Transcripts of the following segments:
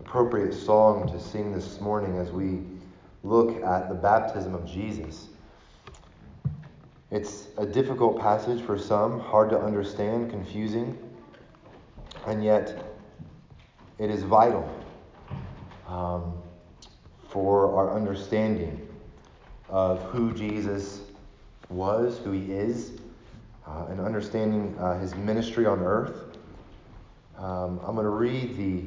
appropriate song to sing this morning as we look at the baptism of Jesus. It's a difficult passage for some, hard to understand, confusing, and yet it is vital um, for our understanding of who Jesus was, who he is, uh, and understanding uh, his ministry on earth. Um, I'm going to read the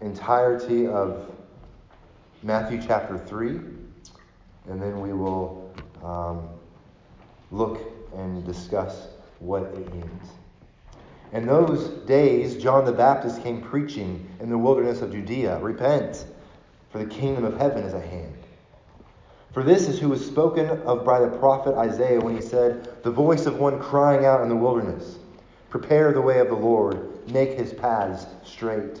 entirety of Matthew chapter 3, and then we will um, look and discuss what it means. In those days, John the Baptist came preaching in the wilderness of Judea Repent, for the kingdom of heaven is at hand. For this is who was spoken of by the prophet Isaiah when he said, The voice of one crying out in the wilderness, Prepare the way of the Lord, make his paths straight.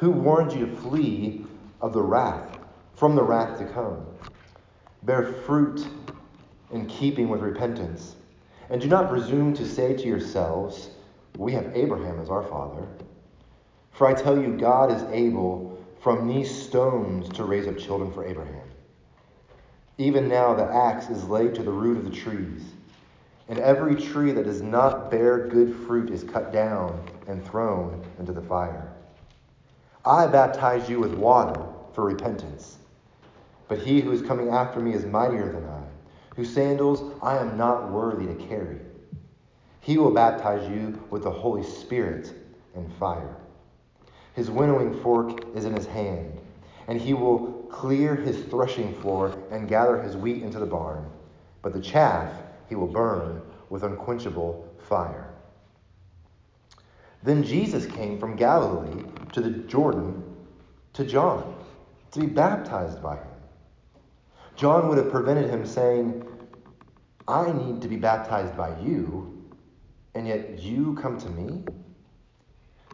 who warned you to flee of the wrath, from the wrath to come? Bear fruit in keeping with repentance. And do not presume to say to yourselves, We have Abraham as our father. For I tell you, God is able from these stones to raise up children for Abraham. Even now the axe is laid to the root of the trees, and every tree that does not bear good fruit is cut down and thrown into the fire. I baptize you with water for repentance, but he who is coming after me is mightier than I, whose sandals I am not worthy to carry. He will baptize you with the Holy Spirit and fire. His winnowing fork is in his hand, and he will clear his threshing floor and gather his wheat into the barn, but the chaff he will burn with unquenchable fire. Then Jesus came from Galilee to the Jordan to John to be baptized by him. John would have prevented him saying, I need to be baptized by you, and yet you come to me?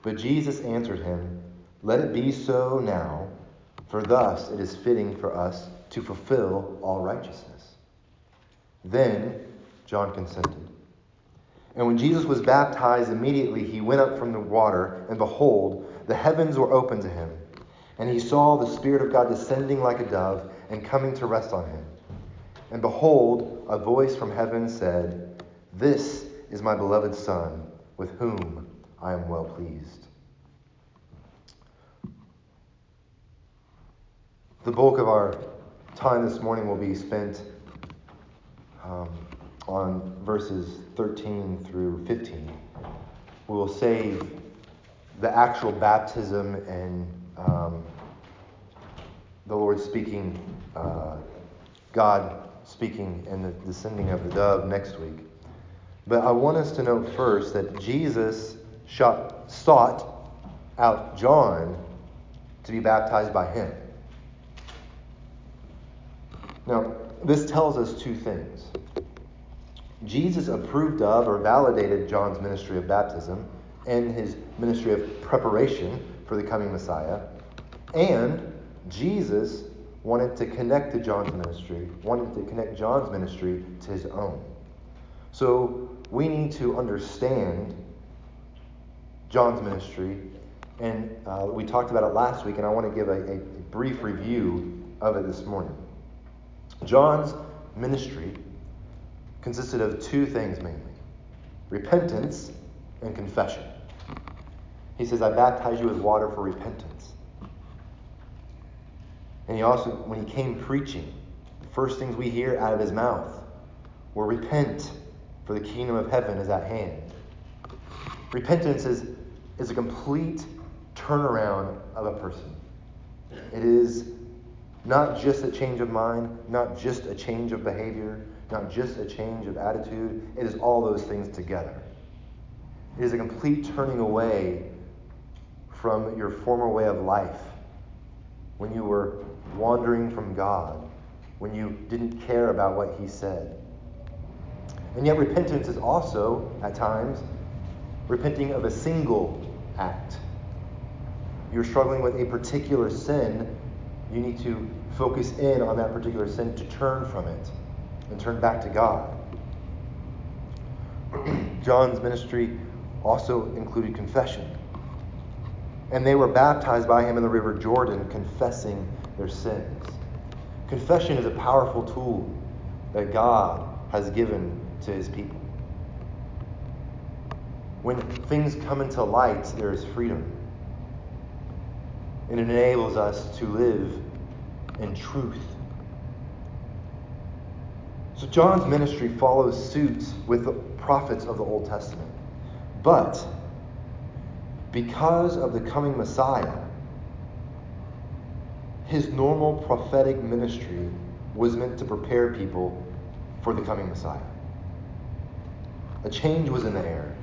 But Jesus answered him, Let it be so now for thus it is fitting for us to fulfill all righteousness. Then John consented. And when Jesus was baptized, immediately he went up from the water, and behold, the heavens were open to him. And he saw the Spirit of God descending like a dove and coming to rest on him. And behold, a voice from heaven said, This is my beloved Son, with whom I am well pleased. The bulk of our time this morning will be spent um, on verses 13 through 15. We will save the actual baptism and um, the Lord speaking, uh, God speaking, and the descending of the dove next week. But I want us to note first that Jesus shot, sought out John to be baptized by him. Now, this tells us two things. Jesus approved of or validated John's ministry of baptism and his ministry of preparation for the coming Messiah. And Jesus wanted to connect to John's ministry, wanted to connect John's ministry to his own. So we need to understand John's ministry, and uh, we talked about it last week, and I want to give a, a brief review of it this morning. John's ministry consisted of two things mainly repentance and confession. He says, I baptize you with water for repentance. And he also, when he came preaching, the first things we hear out of his mouth were repent, for the kingdom of heaven is at hand. Repentance is, is a complete turnaround of a person. It is not just a change of mind, not just a change of behavior, not just a change of attitude. It is all those things together. It is a complete turning away from your former way of life when you were wandering from God, when you didn't care about what He said. And yet, repentance is also, at times, repenting of a single act. You're struggling with a particular sin, you need to focus in on that particular sin to turn from it and turn back to God. John's ministry also included confession. And they were baptized by him in the river Jordan, confessing their sins. Confession is a powerful tool that God has given to his people. When things come into light, there is freedom. And it enables us to live in truth. So John's ministry follows suit with the prophets of the Old Testament. But because of the coming Messiah, his normal prophetic ministry was meant to prepare people for the coming Messiah. A change was in the air.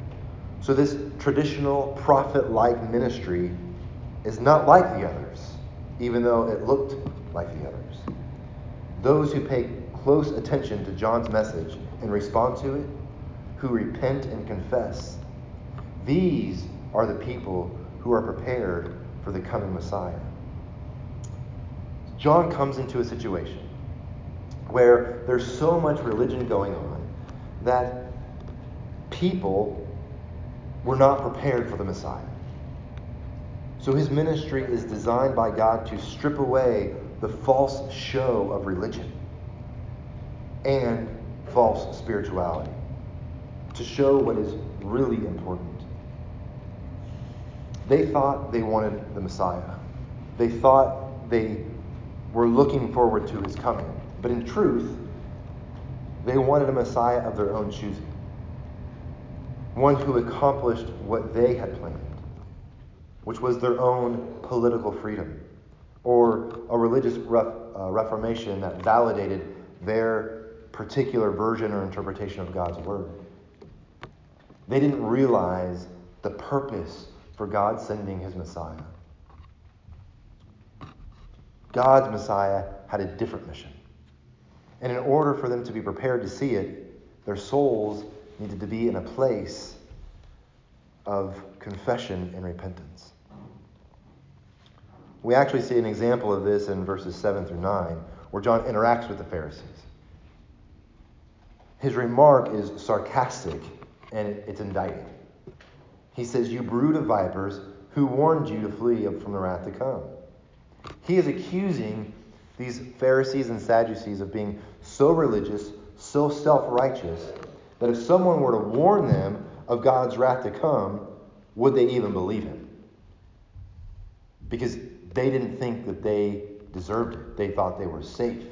So, this traditional prophet like ministry is not like the others, even though it looked like the others. Those who pay close attention to John's message and respond to it, who repent and confess, these are the people who are prepared for the coming Messiah. John comes into a situation where there's so much religion going on that people were not prepared for the Messiah. So his ministry is designed by God to strip away the false show of religion and false spirituality, to show what is really important. They thought they wanted the Messiah. They thought they were looking forward to his coming. But in truth, they wanted a Messiah of their own choosing, one who accomplished what they had planned, which was their own political freedom, or a religious ref, uh, reformation that validated their particular version or interpretation of God's word. They didn't realize the purpose for God sending his Messiah. God's Messiah had a different mission. And in order for them to be prepared to see it, their souls needed to be in a place of confession and repentance. We actually see an example of this in verses 7 through 9, where John interacts with the Pharisees. His remark is sarcastic and it's indicting. He says, You brood of vipers, who warned you to flee from the wrath to come? He is accusing these Pharisees and Sadducees of being so religious, so self righteous, that if someone were to warn them of God's wrath to come, would they even believe him? Because they didn't think that they deserved it, they thought they were safe.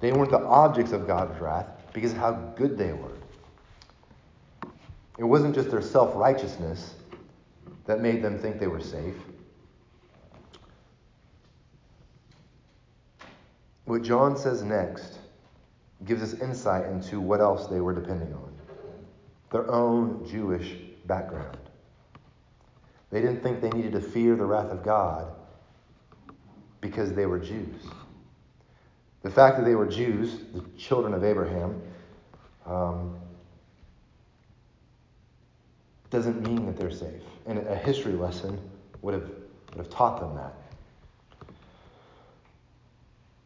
They weren't the objects of God's wrath because of how good they were. It wasn't just their self righteousness that made them think they were safe. What John says next gives us insight into what else they were depending on their own Jewish background. They didn't think they needed to fear the wrath of God because they were Jews. The fact that they were Jews, the children of Abraham, um, doesn't mean that they're safe. And a history lesson would have, would have taught them that.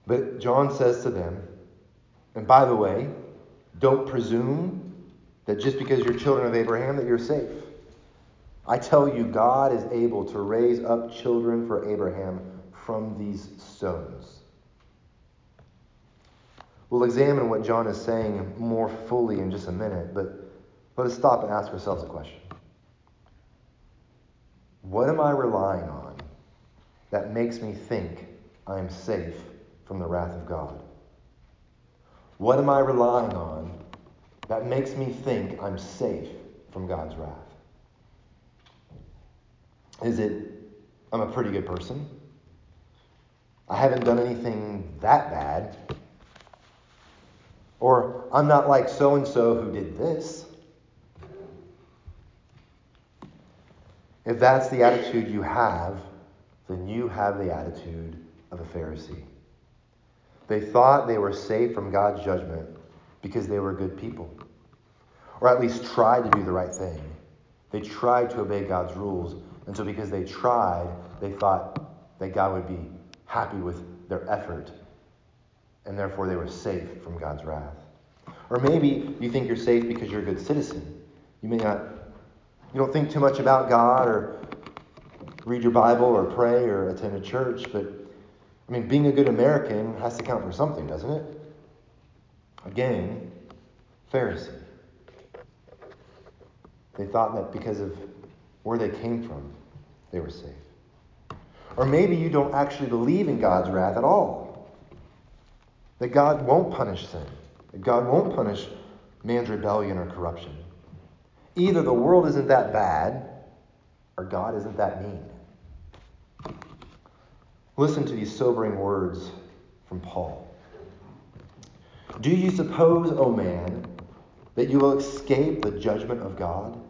But John says to them, and by the way, don't presume that just because you're children of Abraham that you're safe. I tell you, God is able to raise up children for Abraham from these stones. We'll examine what John is saying more fully in just a minute, but let us stop and ask ourselves a question. What am I relying on that makes me think I'm safe from the wrath of God? What am I relying on that makes me think I'm safe from God's wrath? Is it, I'm a pretty good person? I haven't done anything that bad. Or I'm not like so and so who did this. If that's the attitude you have, then you have the attitude of a Pharisee. They thought they were safe from God's judgment because they were good people, or at least tried to do the right thing. They tried to obey God's rules, and so because they tried, they thought that God would be happy with their effort, and therefore they were safe from God's wrath. Or maybe you think you're safe because you're a good citizen. You may not, you don't think too much about God or read your Bible or pray or attend a church, but I mean, being a good American has to count for something, doesn't it? Again, Pharisee. They thought that because of where they came from, they were safe. Or maybe you don't actually believe in God's wrath at all. That God won't punish sin. That God won't punish man's rebellion or corruption. Either the world isn't that bad, or God isn't that mean. Listen to these sobering words from Paul. Do you suppose, O oh man, that you will escape the judgment of God?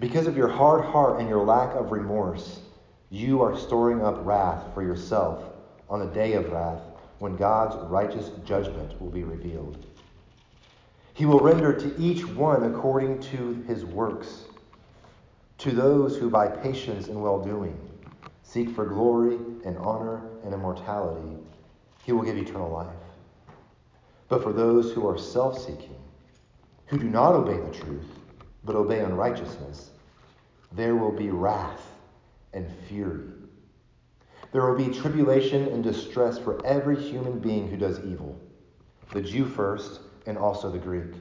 Because of your hard heart and your lack of remorse, you are storing up wrath for yourself on the day of wrath when God's righteous judgment will be revealed. He will render to each one according to his works. To those who by patience and well doing seek for glory and honor and immortality, he will give eternal life. But for those who are self seeking, who do not obey the truth, but obey unrighteousness, there will be wrath and fury. There will be tribulation and distress for every human being who does evil, the Jew first, and also the Greek.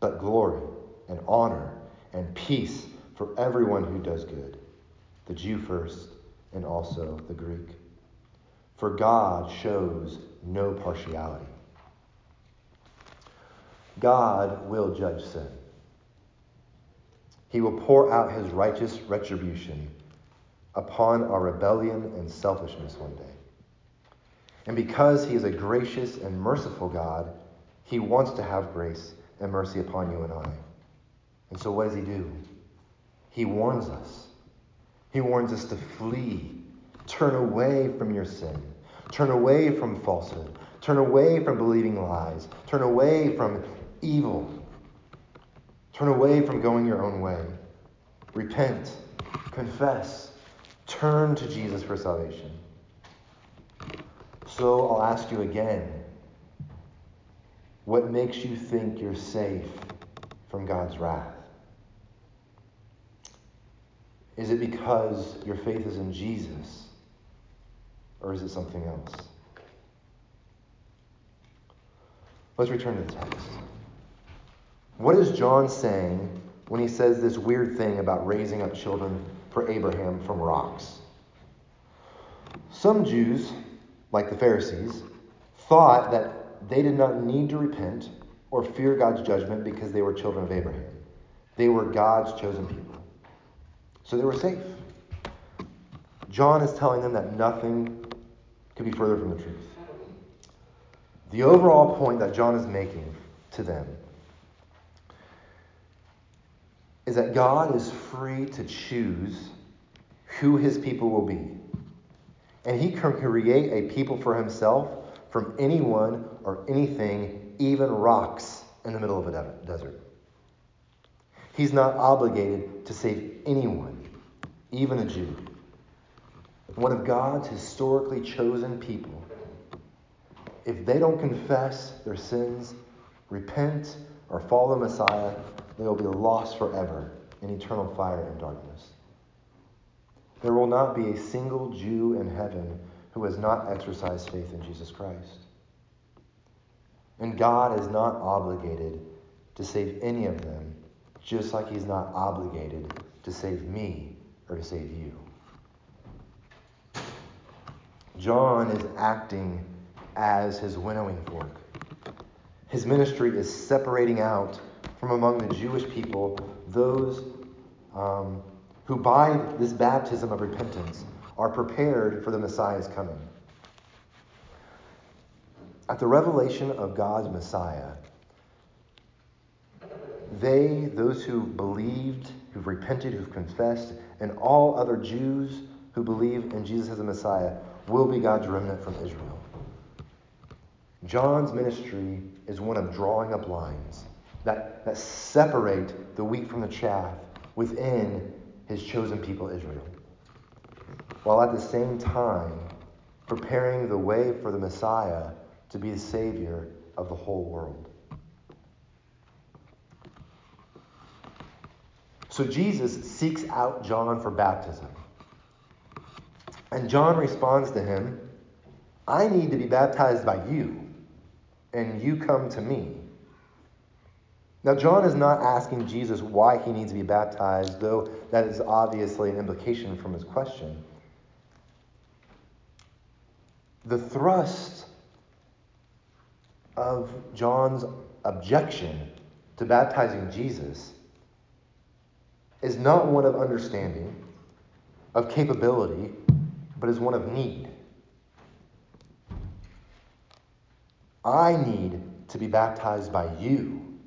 But glory and honor and peace for everyone who does good, the Jew first, and also the Greek. For God shows no partiality. God will judge sin. He will pour out his righteous retribution upon our rebellion and selfishness one day. And because he is a gracious and merciful God, he wants to have grace and mercy upon you and I. And so, what does he do? He warns us. He warns us to flee, turn away from your sin, turn away from falsehood, turn away from believing lies, turn away from evil, turn away from going your own way. Repent, confess, turn to Jesus for salvation. So I'll ask you again what makes you think you're safe from God's wrath? Is it because your faith is in Jesus? Or is it something else? Let's return to the text. What is John saying when he says this weird thing about raising up children for Abraham from rocks? Some Jews, like the Pharisees, thought that they did not need to repent or fear God's judgment because they were children of Abraham. They were God's chosen people. So they were safe. John is telling them that nothing could be further from the truth. The overall point that John is making to them is that God is free to choose who his people will be. And he can create a people for himself from anyone or anything, even rocks in the middle of a desert. He's not obligated to save anyone, even a Jew. One of God's historically chosen people. If they don't confess their sins, repent, or follow the Messiah, they will be lost forever in eternal fire and darkness. There will not be a single Jew in heaven who has not exercised faith in Jesus Christ. And God is not obligated to save any of them just like he's not obligated to save me or to save you. John is acting as his winnowing fork. His ministry is separating out from among the Jewish people those um, who, by this baptism of repentance, are prepared for the Messiah's coming. At the revelation of God's Messiah, they, those who believed, who've repented, who've confessed, and all other Jews who believe in Jesus as a Messiah will be God's remnant from Israel. John's ministry is one of drawing up lines that, that separate the wheat from the chaff within his chosen people, Israel, while at the same time preparing the way for the Messiah to be the Savior of the whole world. So Jesus seeks out John for baptism. And John responds to him, I need to be baptized by you, and you come to me. Now, John is not asking Jesus why he needs to be baptized, though that is obviously an implication from his question. The thrust of John's objection to baptizing Jesus is not one of understanding, of capability, but is one of need. I need to be baptized by you.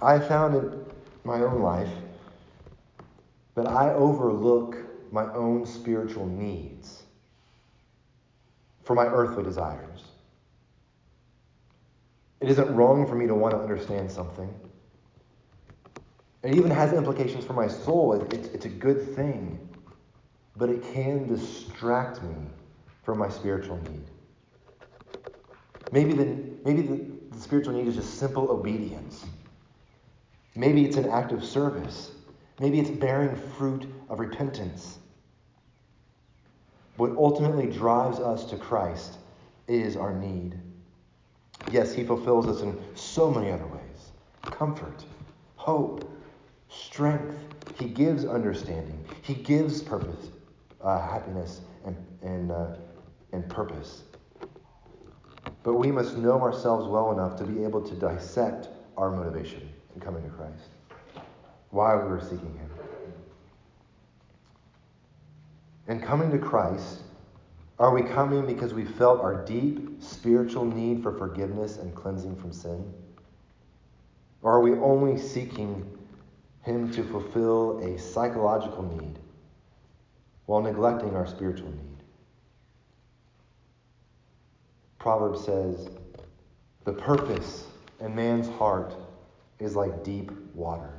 I found in my own life that I overlook my own spiritual needs for my earthly desires. It isn't wrong for me to want to understand something. It even has implications for my soul. It's, it's a good thing. But it can distract me from my spiritual need. Maybe the, maybe the, the spiritual need is just simple obedience. Maybe it's an act of service. Maybe it's bearing fruit of repentance. What ultimately drives us to Christ is our need. Yes, He fulfills us in so many other ways comfort, hope, strength. He gives understanding. He gives purpose, uh, happiness, and, and, uh, and purpose. But we must know ourselves well enough to be able to dissect our motivation in coming to Christ, why we were seeking Him. In coming to Christ, are we coming because we felt our deep spiritual need for forgiveness and cleansing from sin? Or are we only seeking him to fulfill a psychological need while neglecting our spiritual need. Proverbs says, The purpose in man's heart is like deep water.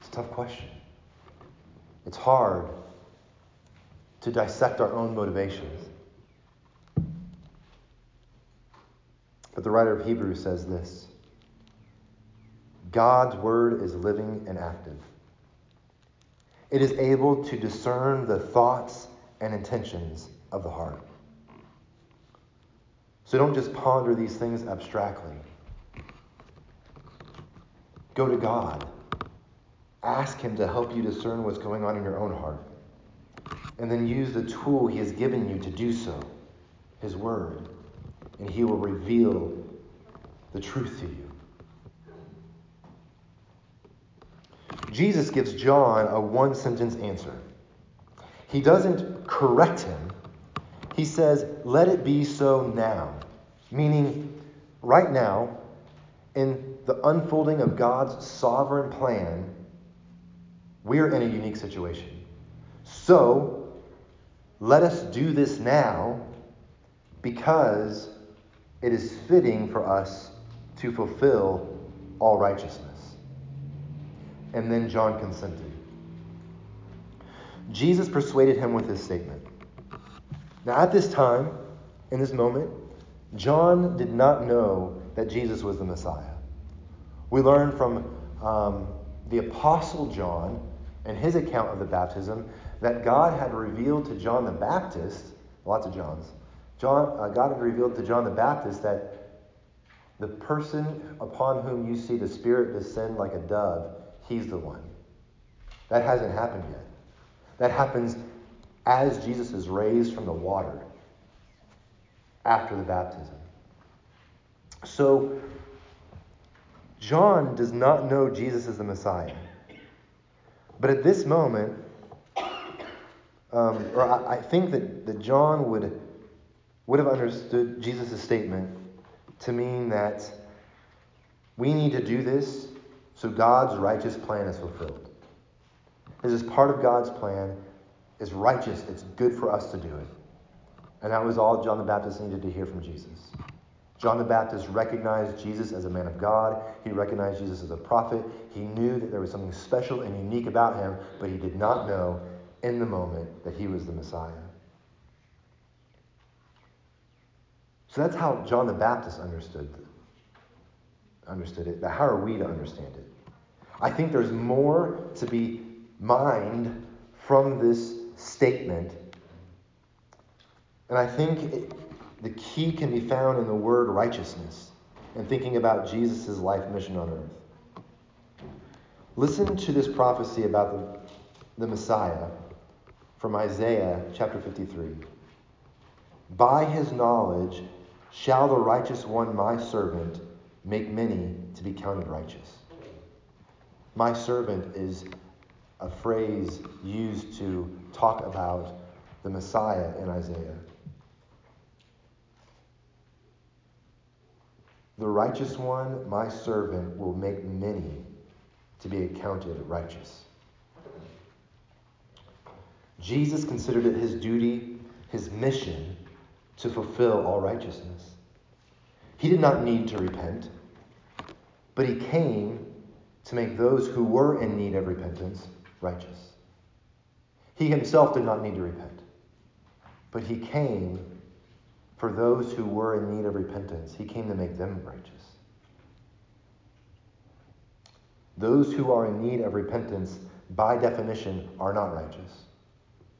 It's a tough question. It's hard to dissect our own motivations. But the writer of Hebrews says this God's word is living and active. It is able to discern the thoughts and intentions of the heart. So don't just ponder these things abstractly. Go to God. Ask Him to help you discern what's going on in your own heart. And then use the tool He has given you to do so His Word. And He will reveal the truth to you. Jesus gives John a one sentence answer. He doesn't correct him, he says, Let it be so now. Meaning, right now, in the unfolding of God's sovereign plan, we're in a unique situation. So, let us do this now because it is fitting for us to fulfill all righteousness. And then John consented. Jesus persuaded him with this statement. Now, at this time, in this moment, John did not know that Jesus was the Messiah. We learn from um, the Apostle John and his account of the baptism that God had revealed to John the Baptist, lots of Johns, John, uh, God had revealed to John the Baptist that the person upon whom you see the Spirit descend like a dove He's the one. That hasn't happened yet. That happens as Jesus is raised from the water after the baptism. So, John does not know Jesus is the Messiah. But at this moment, um, or I, I, think that, that John would, would have understood Jesus' statement to mean that we need to do this so God's righteous plan is fulfilled. This is part of God's plan. It's righteous. It's good for us to do it. And that was all John the Baptist needed to hear from Jesus. John the Baptist recognized Jesus as a man of God. He recognized Jesus as a prophet. He knew that there was something special and unique about him, but he did not know in the moment that he was the Messiah. So that's how John the Baptist understood understood it. But how are we to understand it? I think there's more to be mined from this statement. And I think the key can be found in the word righteousness and thinking about Jesus' life mission on earth. Listen to this prophecy about the, the Messiah from Isaiah chapter 53. By his knowledge shall the righteous one, my servant, make many to be counted righteous. My servant is a phrase used to talk about the Messiah in Isaiah. The righteous one, my servant, will make many to be accounted righteous. Jesus considered it his duty, his mission, to fulfill all righteousness. He did not need to repent, but he came to make those who were in need of repentance righteous. He himself did not need to repent, but he came for those who were in need of repentance, he came to make them righteous. Those who are in need of repentance, by definition, are not righteous.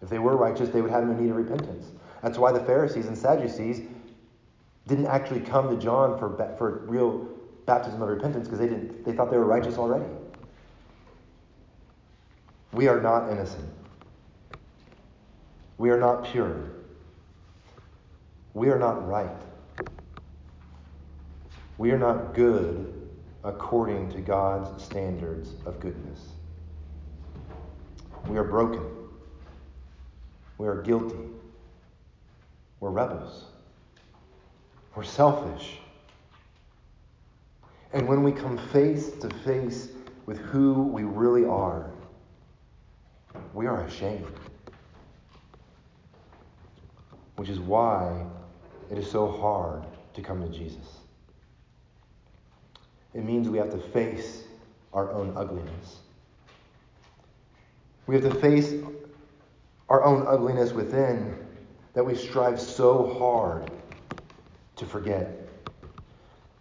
If they were righteous, they would have no need of repentance. That's why the Pharisees and Sadducees didn't actually come to John for, for real baptism of repentance because they, didn't, they thought they were righteous already. We are not innocent. We are not pure. We are not right. We are not good according to God's standards of goodness. We are broken. We are guilty. We're rebels. We're selfish. And when we come face to face with who we really are, we are ashamed. Which is why it is so hard to come to Jesus. It means we have to face our own ugliness. We have to face our own ugliness within that we strive so hard to forget.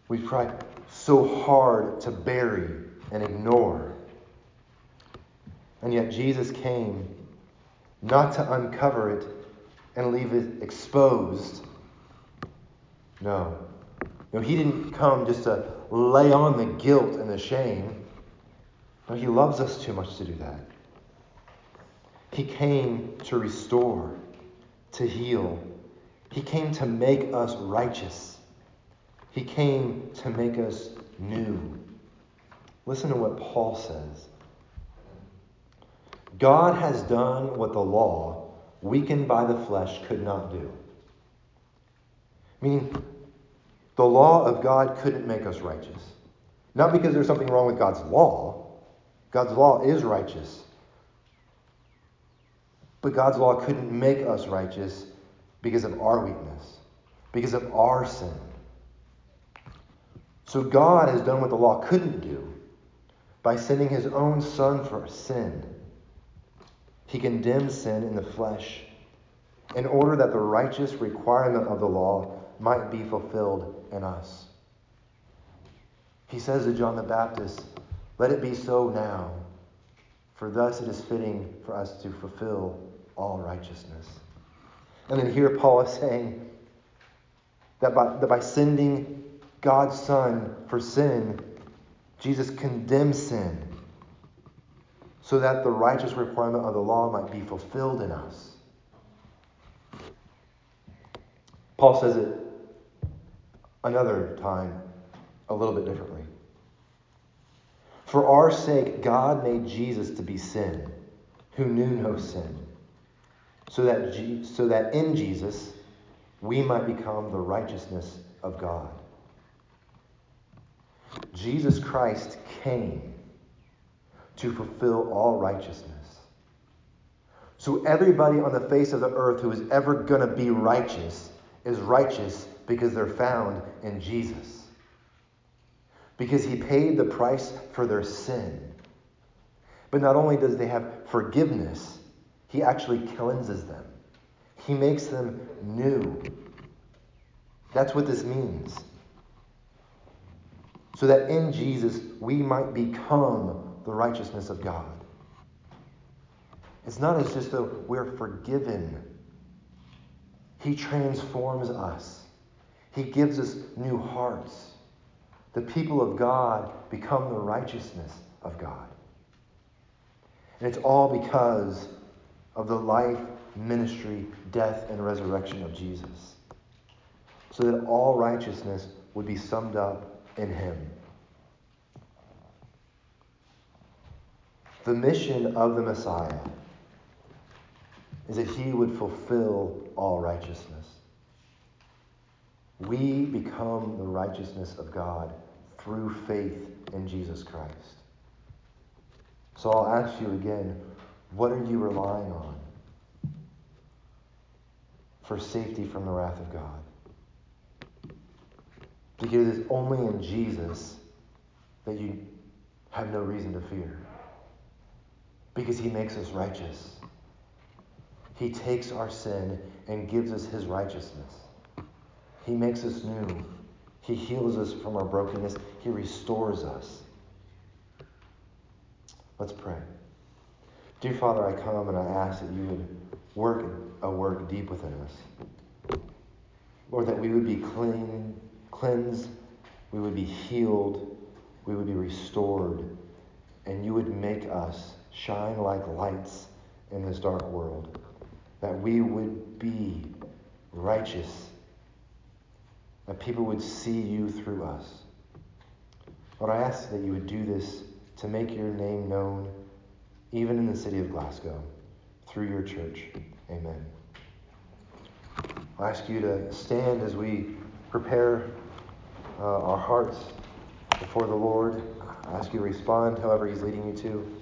We try so hard to bury and ignore. And yet Jesus came not to uncover it and leave it exposed, no. No, he didn't come just to lay on the guilt and the shame. No, he loves us too much to do that. He came to restore, to heal. He came to make us righteous. He came to make us new. Listen to what Paul says. God has done what the law, weakened by the flesh, could not do. Meaning, the law of God couldn't make us righteous. Not because there's something wrong with God's law. God's law is righteous. But God's law couldn't make us righteous because of our weakness, because of our sin. So God has done what the law couldn't do by sending his own son for sin. He condemns sin in the flesh in order that the righteous requirement of the law might be fulfilled in us. He says to John the Baptist, Let it be so now, for thus it is fitting for us to fulfill all righteousness. And then here Paul is saying that by, that by sending God's Son for sin, Jesus condemns sin so that the righteous requirement of the law might be fulfilled in us. Paul says it another time a little bit differently. For our sake, God made Jesus to be sin, who knew no sin, so that, so that in Jesus we might become the righteousness of God. Jesus Christ came to fulfill all righteousness. So everybody on the face of the earth who is ever going to be righteous is righteous because they're found in Jesus. Because he paid the price for their sin. But not only does they have forgiveness, he actually cleanses them. He makes them new. That's what this means. So that in Jesus we might become the righteousness of God. It's not as just though we're forgiven. He transforms us. He gives us new hearts. The people of God become the righteousness of God. And it's all because of the life, ministry, death, and resurrection of Jesus. So that all righteousness would be summed up in him. The mission of the Messiah is that he would fulfill all righteousness. We become the righteousness of God through faith in Jesus Christ. So I'll ask you again what are you relying on for safety from the wrath of God? Because it's only in Jesus that you have no reason to fear. Because he makes us righteous. He takes our sin and gives us his righteousness. He makes us new. He heals us from our brokenness. He restores us. Let's pray. Dear Father, I come and I ask that you would work a work deep within us. Lord, that we would be clean, cleansed, we would be healed, we would be restored, and you would make us shine like lights in this dark world that we would be righteous, that people would see you through us. Lord, I ask that you would do this to make your name known even in the city of Glasgow through your church. Amen. I ask you to stand as we prepare uh, our hearts before the Lord. I ask you to respond however He's leading you to.